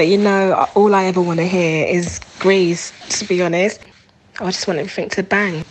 But you know, all I ever want to hear is Grease, to be honest. I just want everything to bang.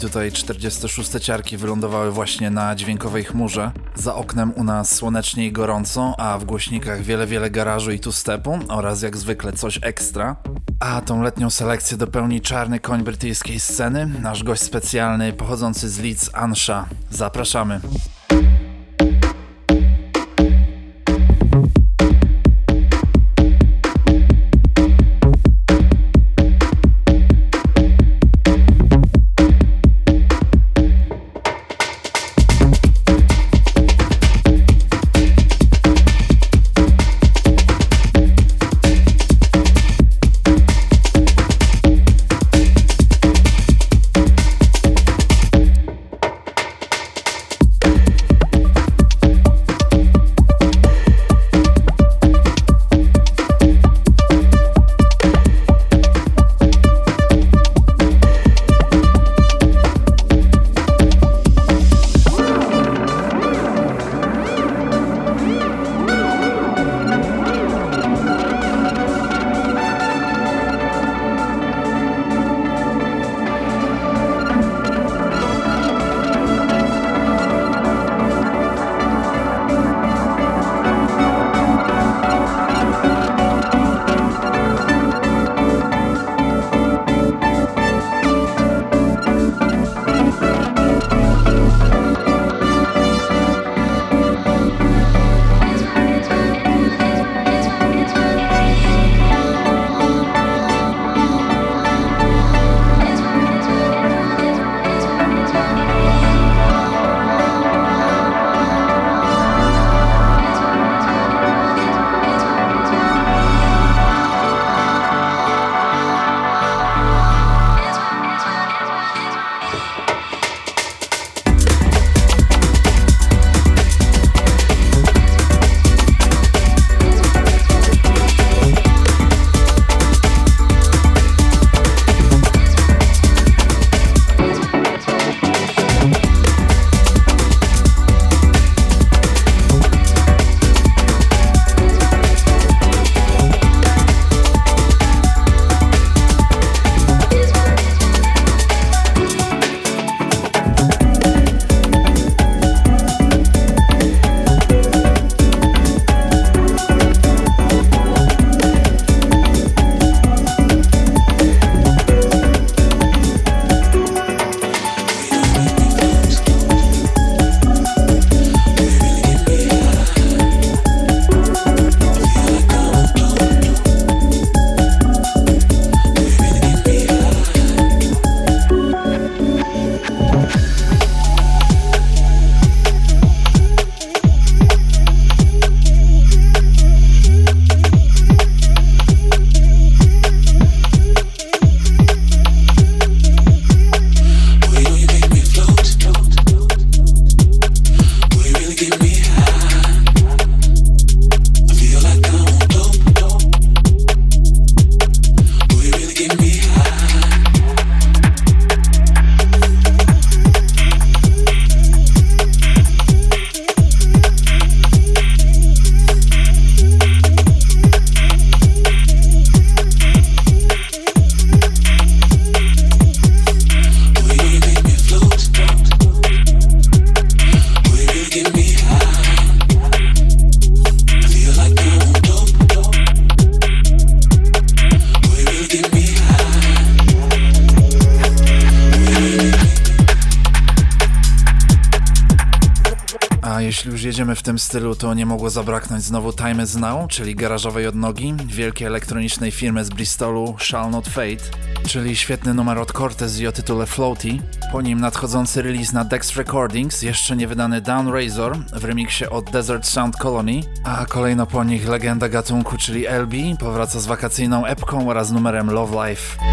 Tutaj 46 ciarki wylądowały właśnie na dźwiękowej chmurze. Za oknem u nas słonecznie i gorąco, a w głośnikach wiele, wiele garażu i tu stepu oraz jak zwykle coś ekstra. A tą letnią selekcję dopełni czarny koń brytyjskiej sceny, nasz gość specjalny pochodzący z Leeds Ansha. Zapraszamy. Stylu, to nie mogło zabraknąć znowu Time is Now, czyli garażowej odnogi, wielkiej elektronicznej firmy z Bristolu Shall Not Fade, czyli świetny numer od Cortez i o tytule Floaty. Po nim nadchodzący release na Dex Recordings, jeszcze nie wydany Down Razor w remiksie od Desert Sound Colony, a kolejno po nich legenda gatunku, czyli LB, powraca z wakacyjną epką oraz numerem Love Life.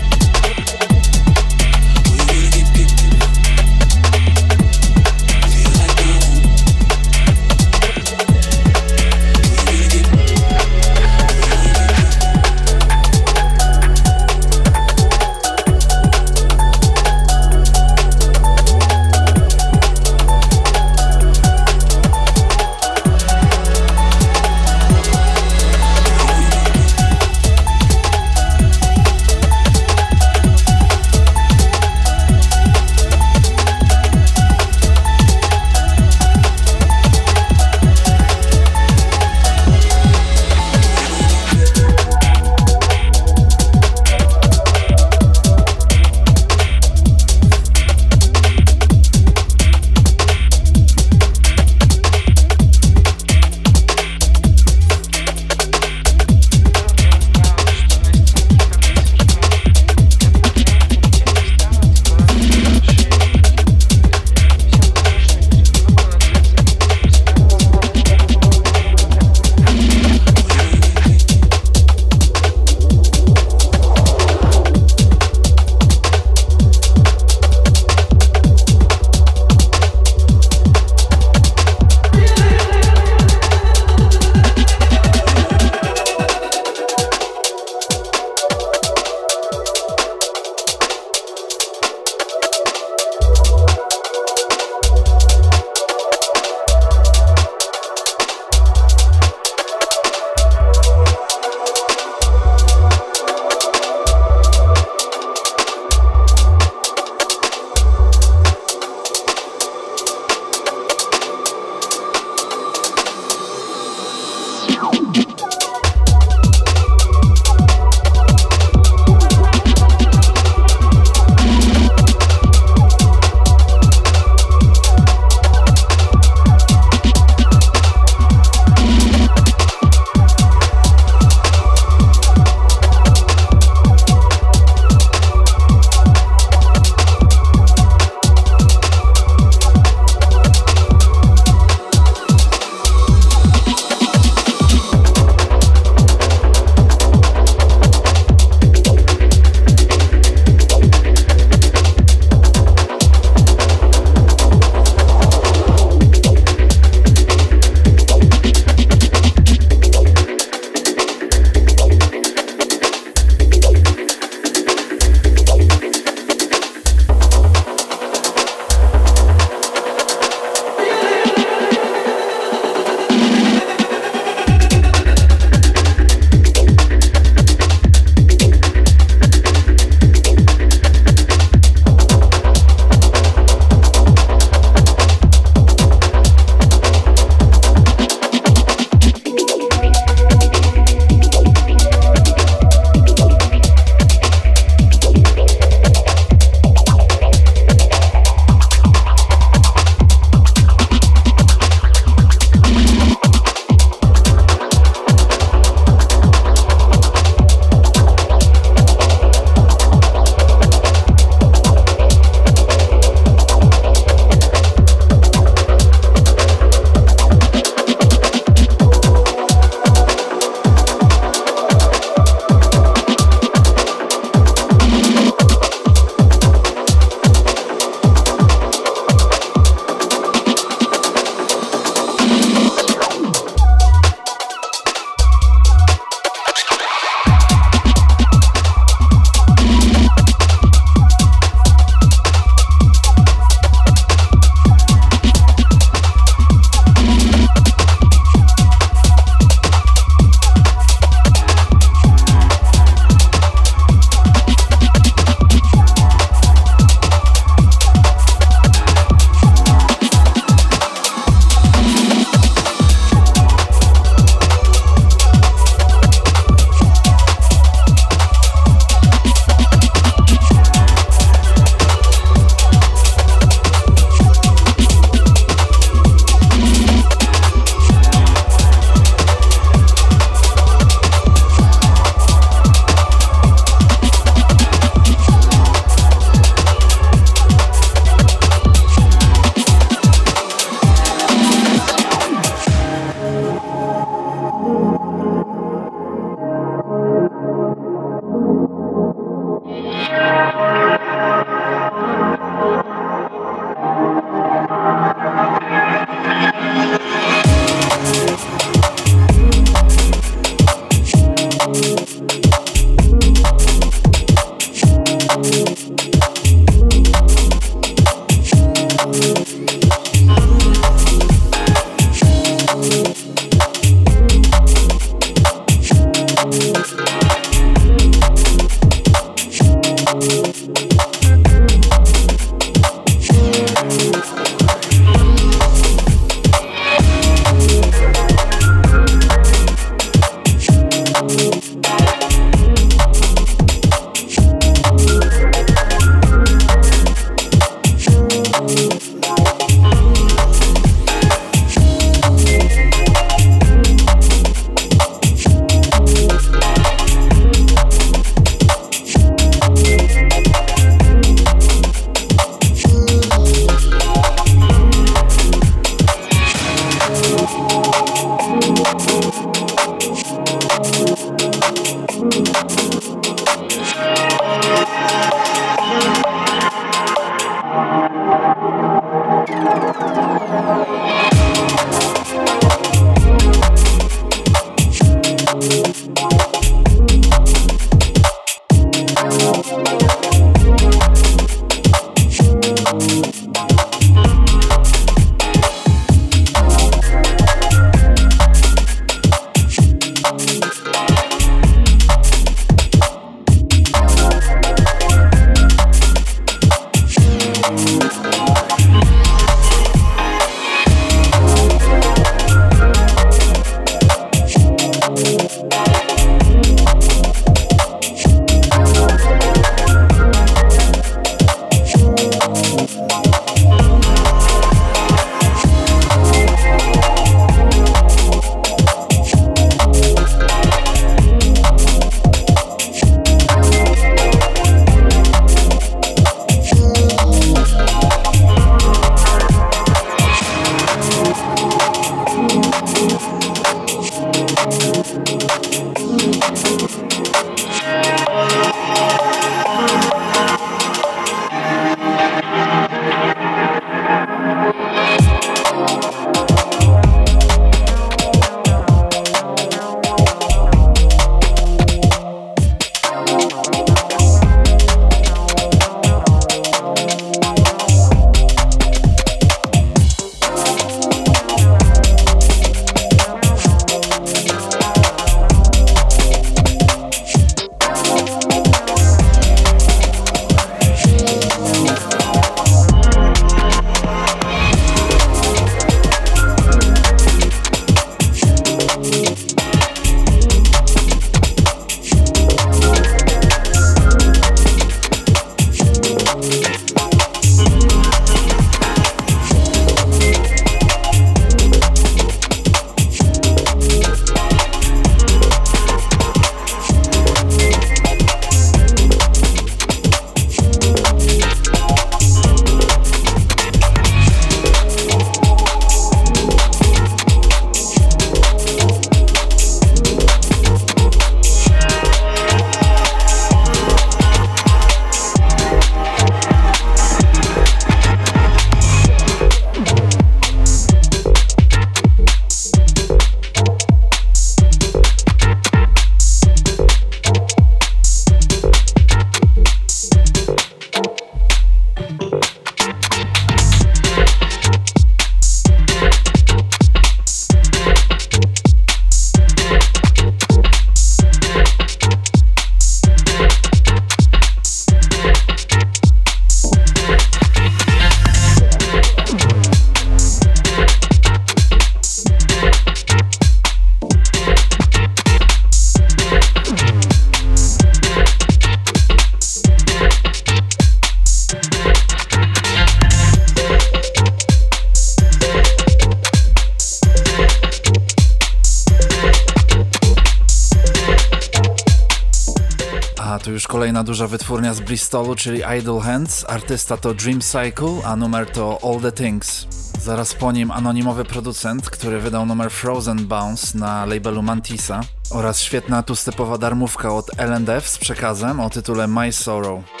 Bristolu, czyli Idle Hands. Artysta to Dream Cycle, a numer to All the Things. Zaraz po nim anonimowy producent, który wydał numer Frozen Bounce na labelu Mantisa oraz świetna tu darmówka od L&F z przekazem o tytule My Sorrow.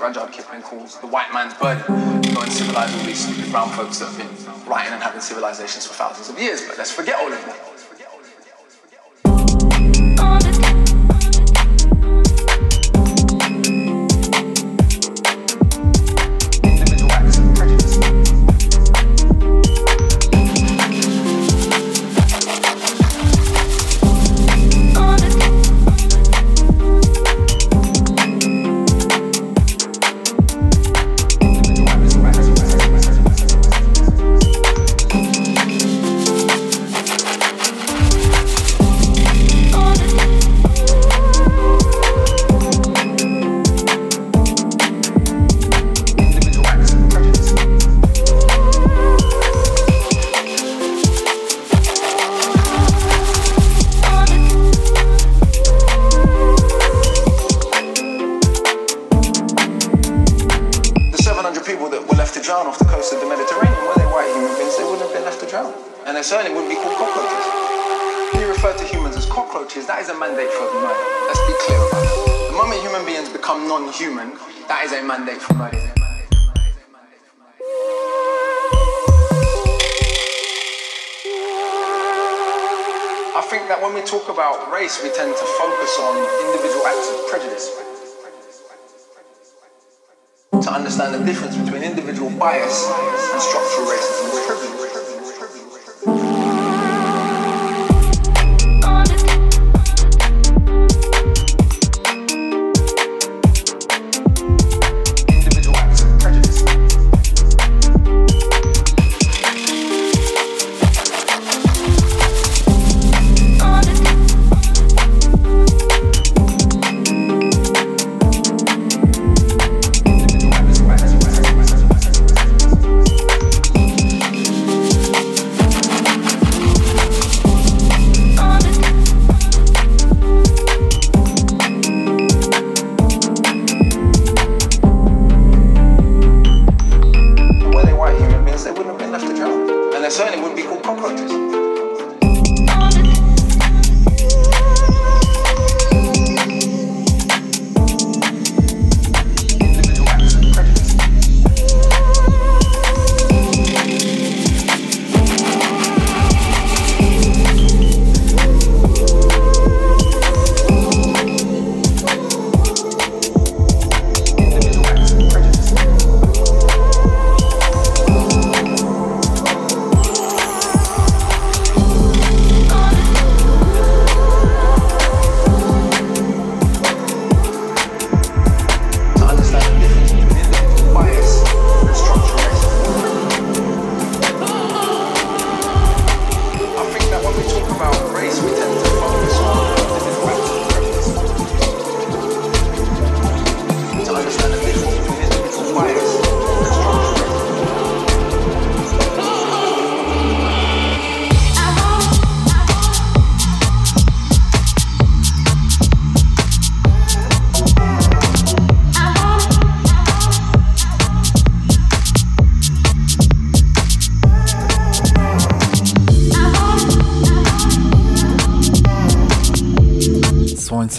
Rudyard Kipling calls the white man's burden to go and civilize all these stupid brown folks that have been writing and having civilizations for thousands of years. But let's forget all of that.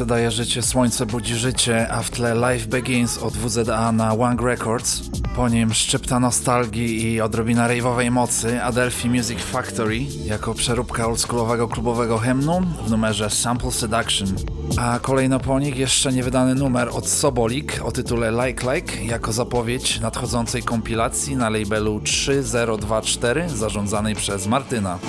Daje życie, słońce budzi życie, a w tle Life Begins od WZA na Wang Records. Po nim szczypta nostalgii i odrobina rave'owej mocy Adelphi Music Factory jako przeróbka oldschoolowego klubowego hymnu w numerze Sample Seduction. A kolejno po nich jeszcze niewydany numer od Sobolik o tytule Like Like jako zapowiedź nadchodzącej kompilacji na labelu 3024 zarządzanej przez Martyna.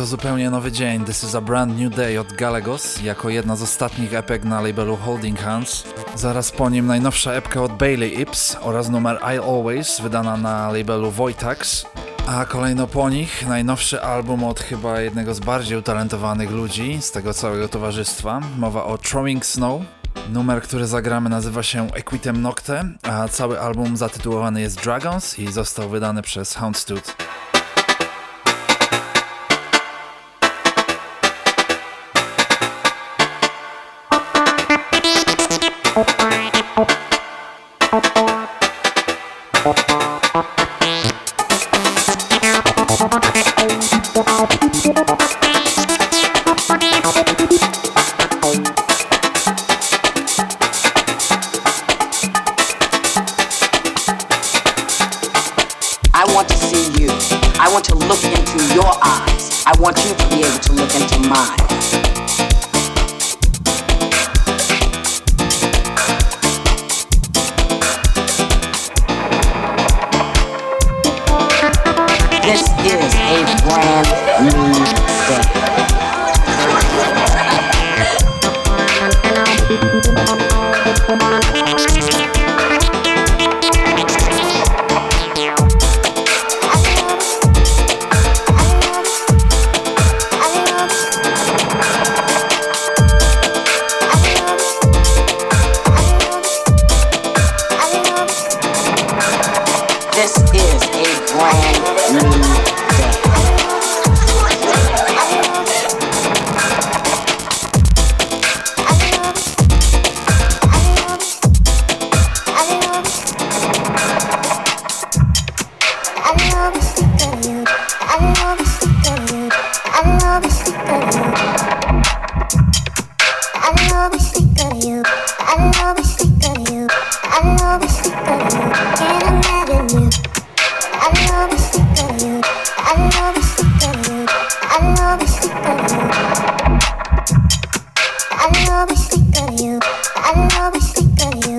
To zupełnie nowy dzień. This is a brand new day od Galagos, jako jedna z ostatnich epek na labelu Holding Hands. Zaraz po nim najnowsza epka od Bailey Ips oraz numer I Always, wydana na labelu Voitax. A kolejno po nich najnowszy album od chyba jednego z bardziej utalentowanych ludzi z tego całego towarzystwa. Mowa o Throwing Snow. Numer, który zagramy nazywa się Equitem Nocte, a cały album zatytułowany jest Dragons i został wydany przez Houndstooth. I think of you.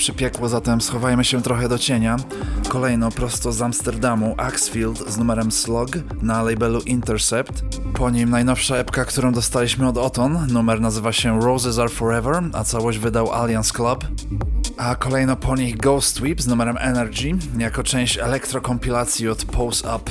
Przypiekło, zatem schowajmy się trochę do cienia. Kolejno prosto z Amsterdamu Axfield z numerem Slog na labelu Intercept. Po nim najnowsza epka, którą dostaliśmy od Oton. Numer nazywa się Roses Are Forever, a całość wydał Alliance Club. A kolejno po nich Ghost Whip z numerem Energy jako część elektrokompilacji od Pose Up.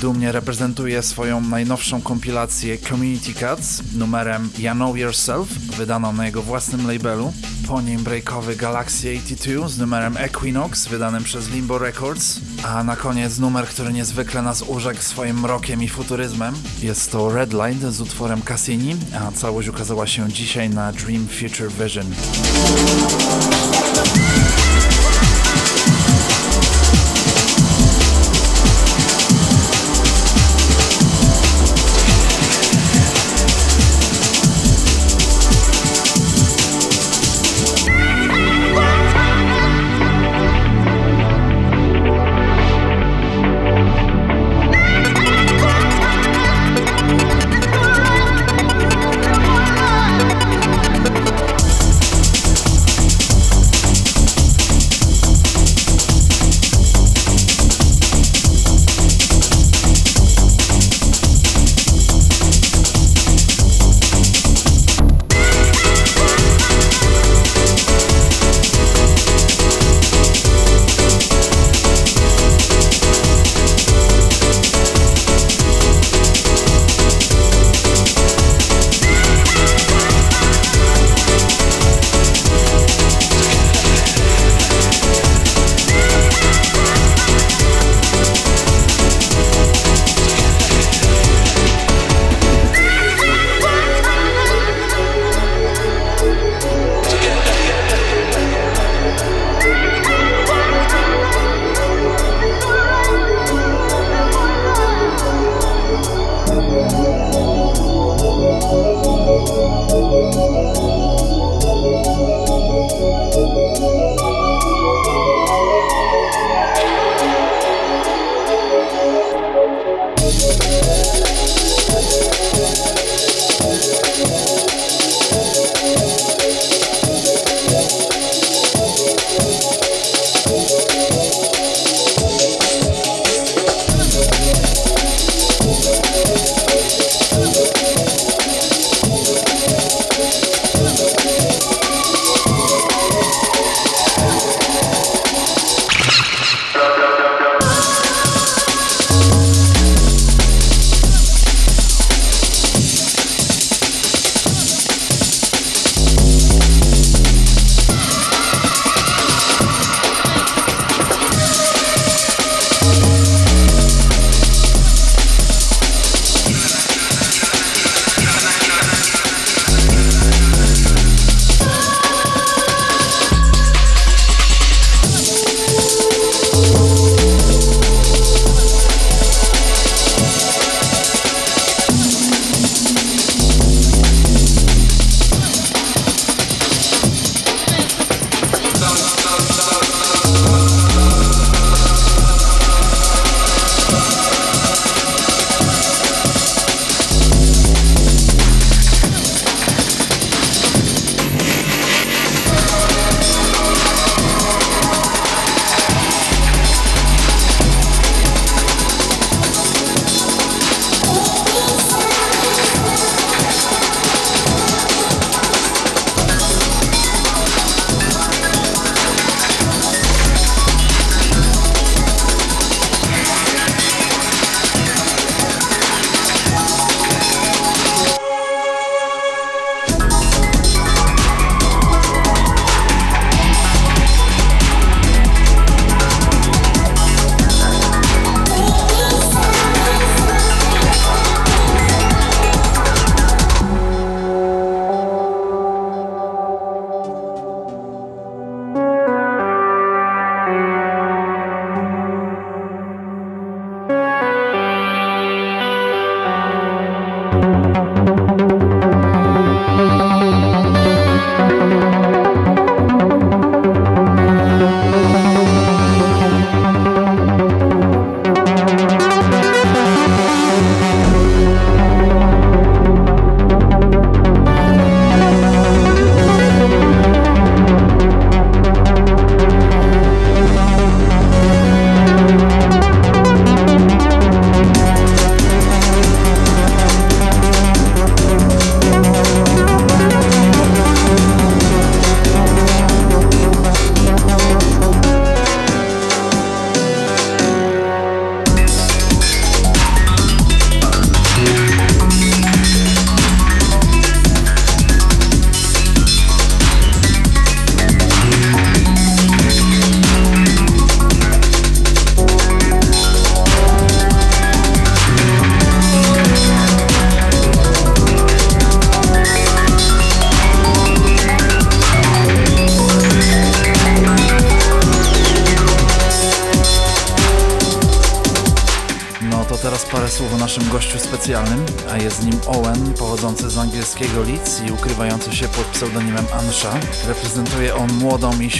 Dumnie reprezentuje swoją najnowszą kompilację Community Cuts numerem You Know Yourself, wydaną na jego własnym labelu. Po nim breakowy Galaxy 82 z numerem Equinox, wydanym przez Limbo Records. A na koniec numer, który niezwykle nas urzekł swoim mrokiem i futuryzmem. Jest to Redline z utworem Cassini, a całość ukazała się dzisiaj na Dream Future Vision.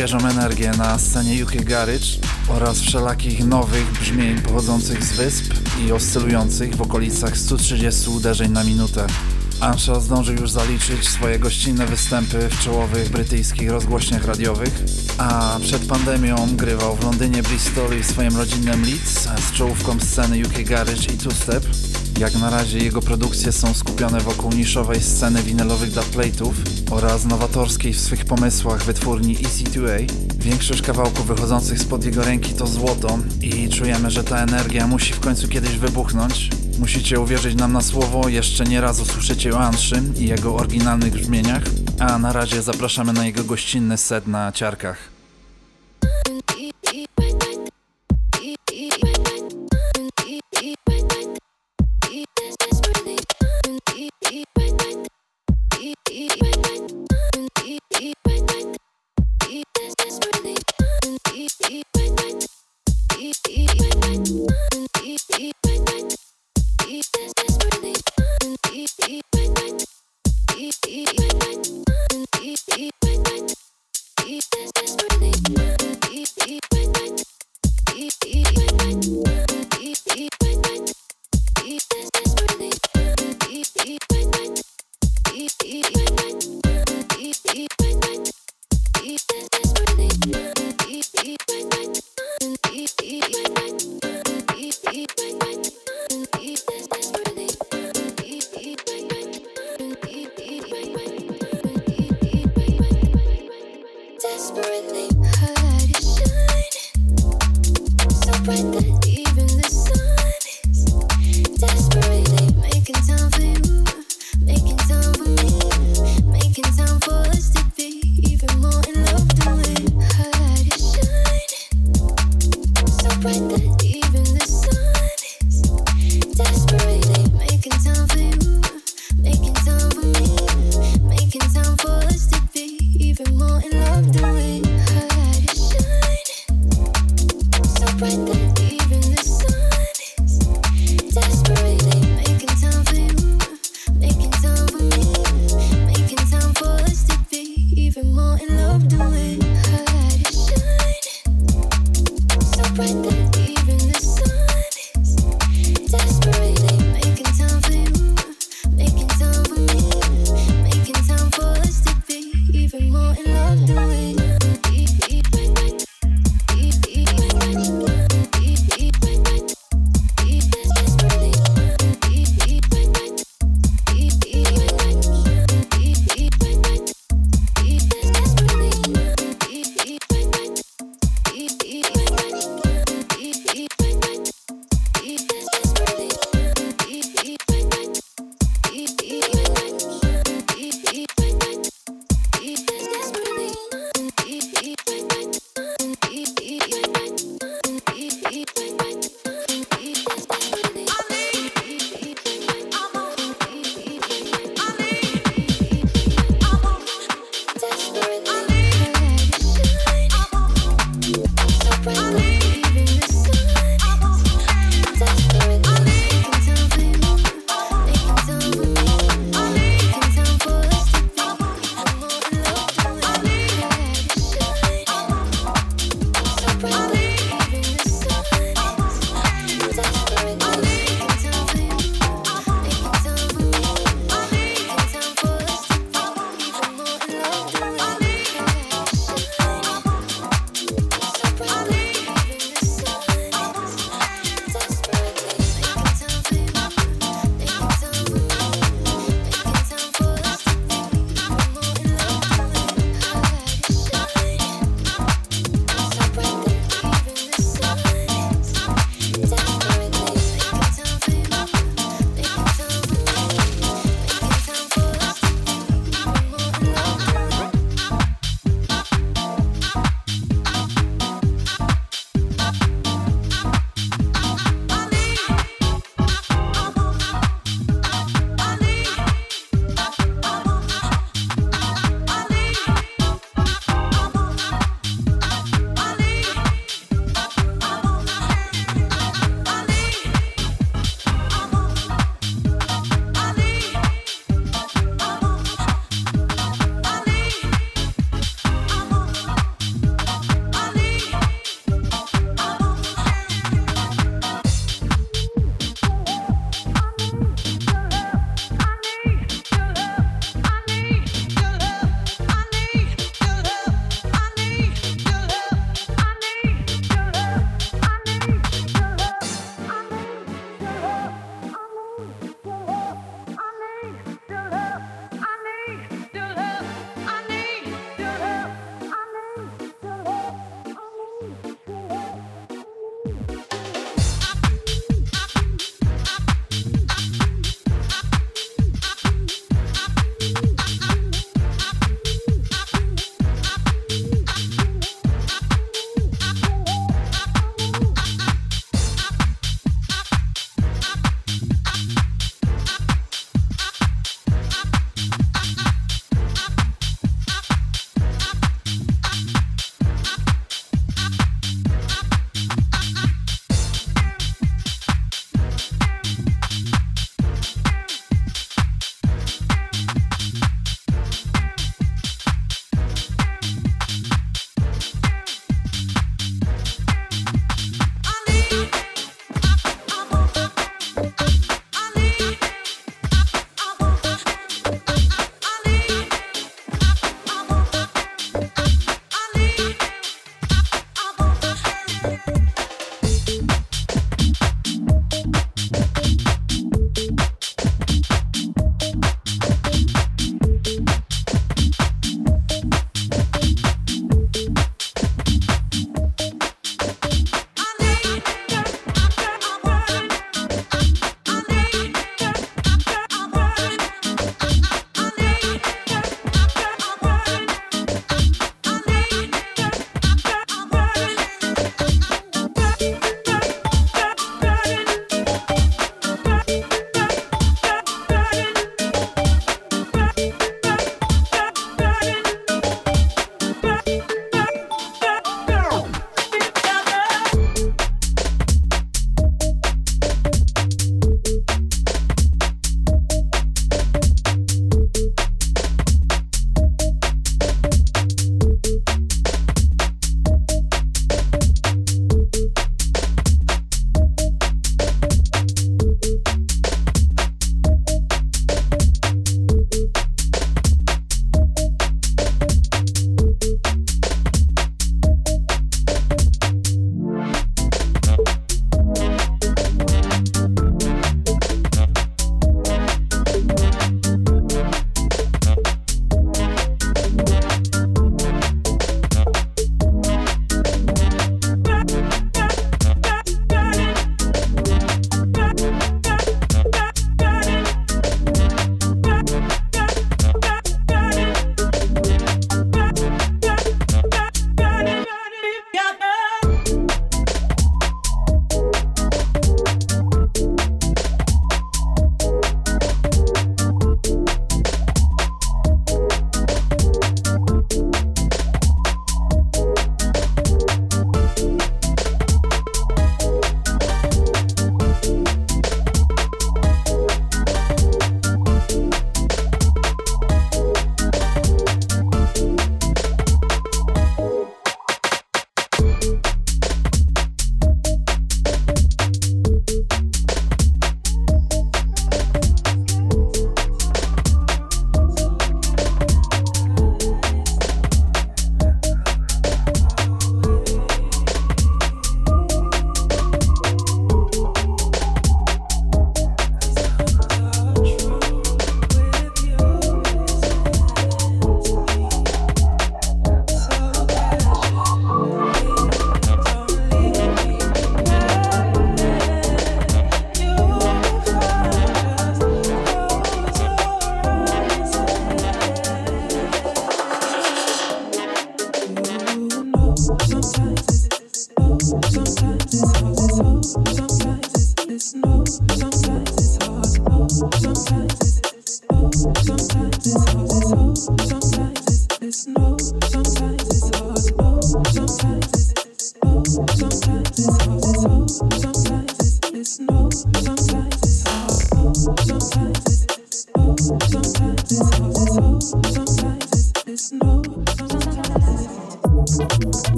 Świeżą energię na scenie UK Garage oraz wszelakich nowych brzmień pochodzących z wysp i oscylujących w okolicach 130 uderzeń na minutę. Ansha zdążył już zaliczyć swoje gościnne występy w czołowych brytyjskich rozgłośniach radiowych, a przed pandemią grywał w Londynie, Bristolu i swoim rodzinnym Leeds z czołówką sceny UK Garage i Two Step. Jak na razie jego produkcje są skupione wokół niszowej sceny winylowych dubplate'ów oraz nowatorskiej w swych pomysłach wytwórni EC2A. Większość kawałków wychodzących spod jego ręki to złoto i czujemy, że ta energia musi w końcu kiedyś wybuchnąć. Musicie uwierzyć nam na słowo, jeszcze nie raz usłyszycie o Anszy i jego oryginalnych brzmieniach, a na razie zapraszamy na jego gościnny set na ciarkach.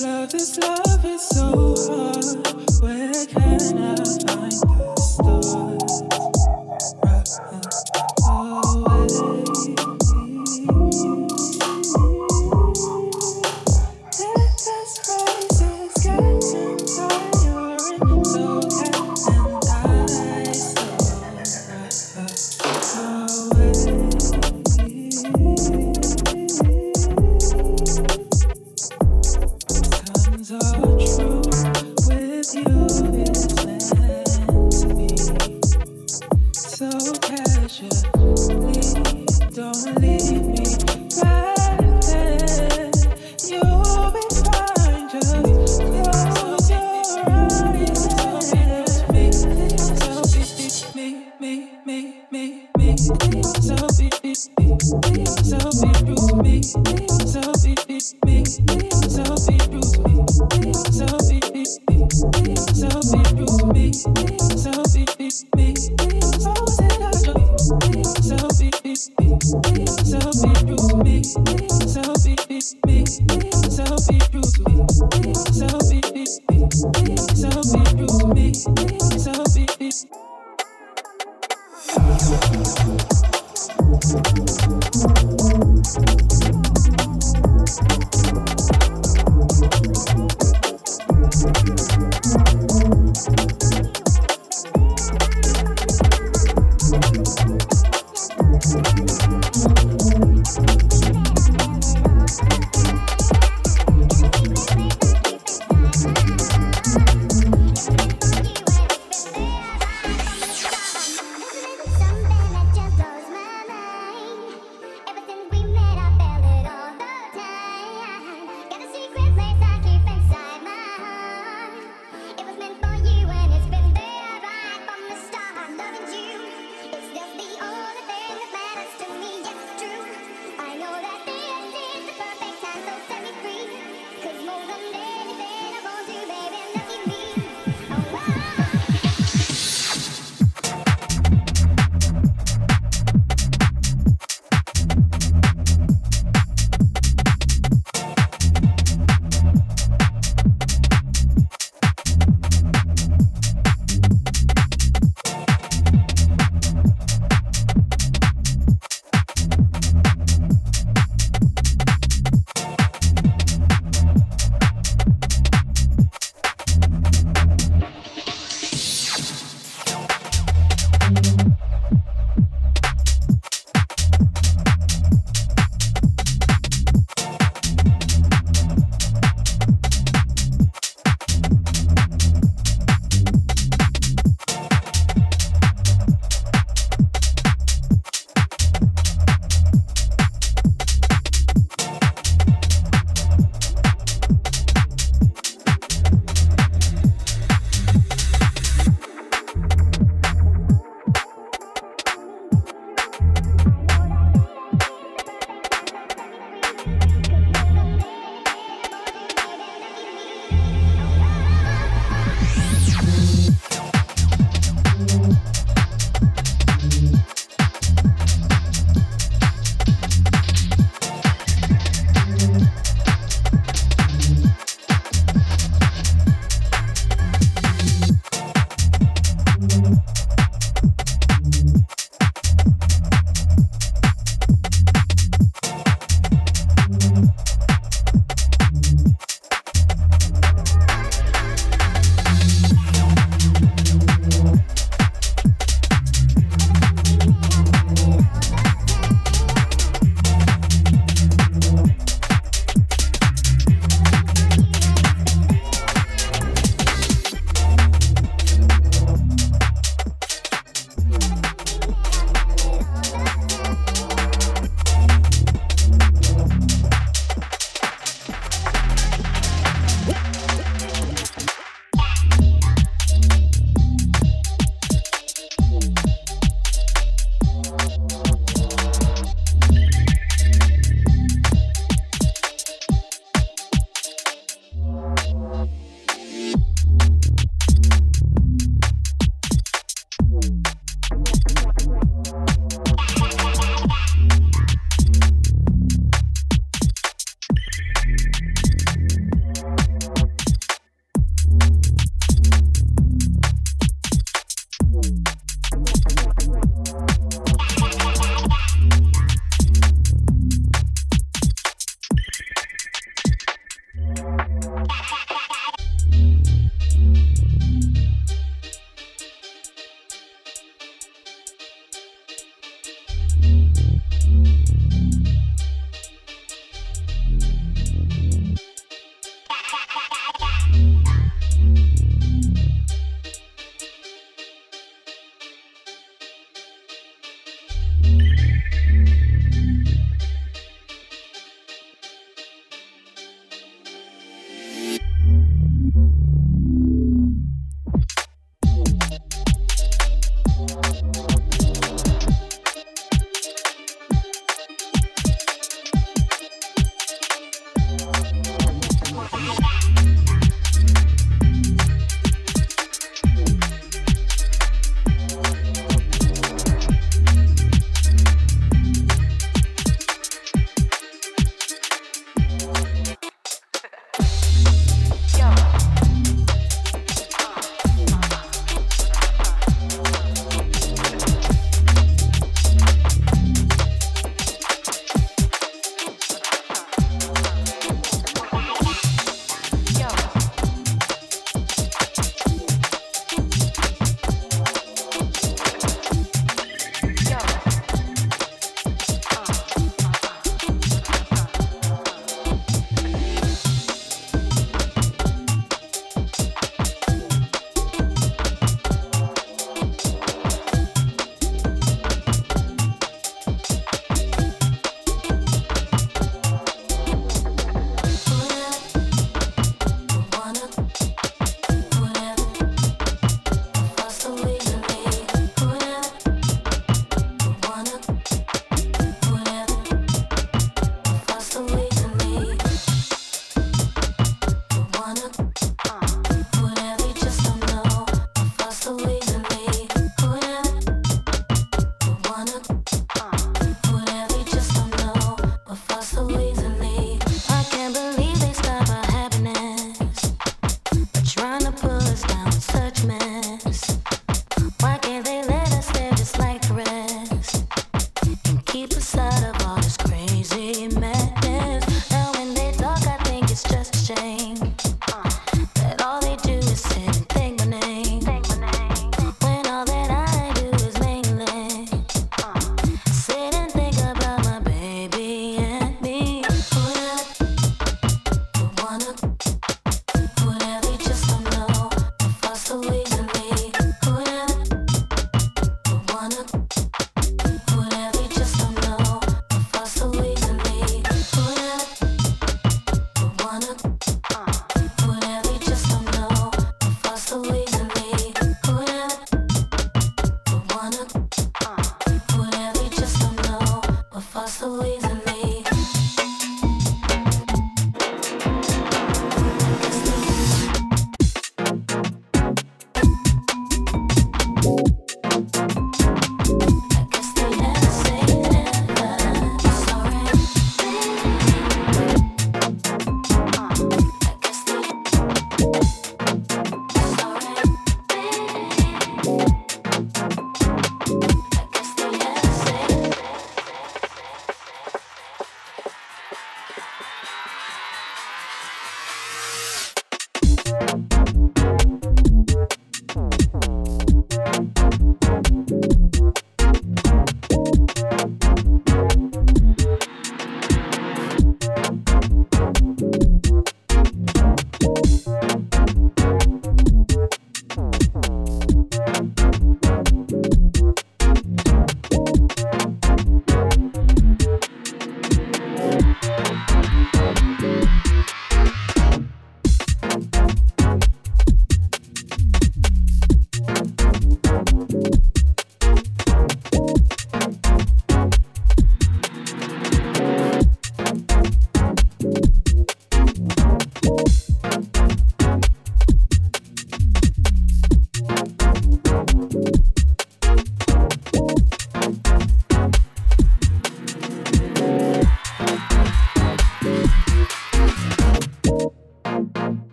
Love, this love is so hard. Where can I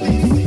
Thank you.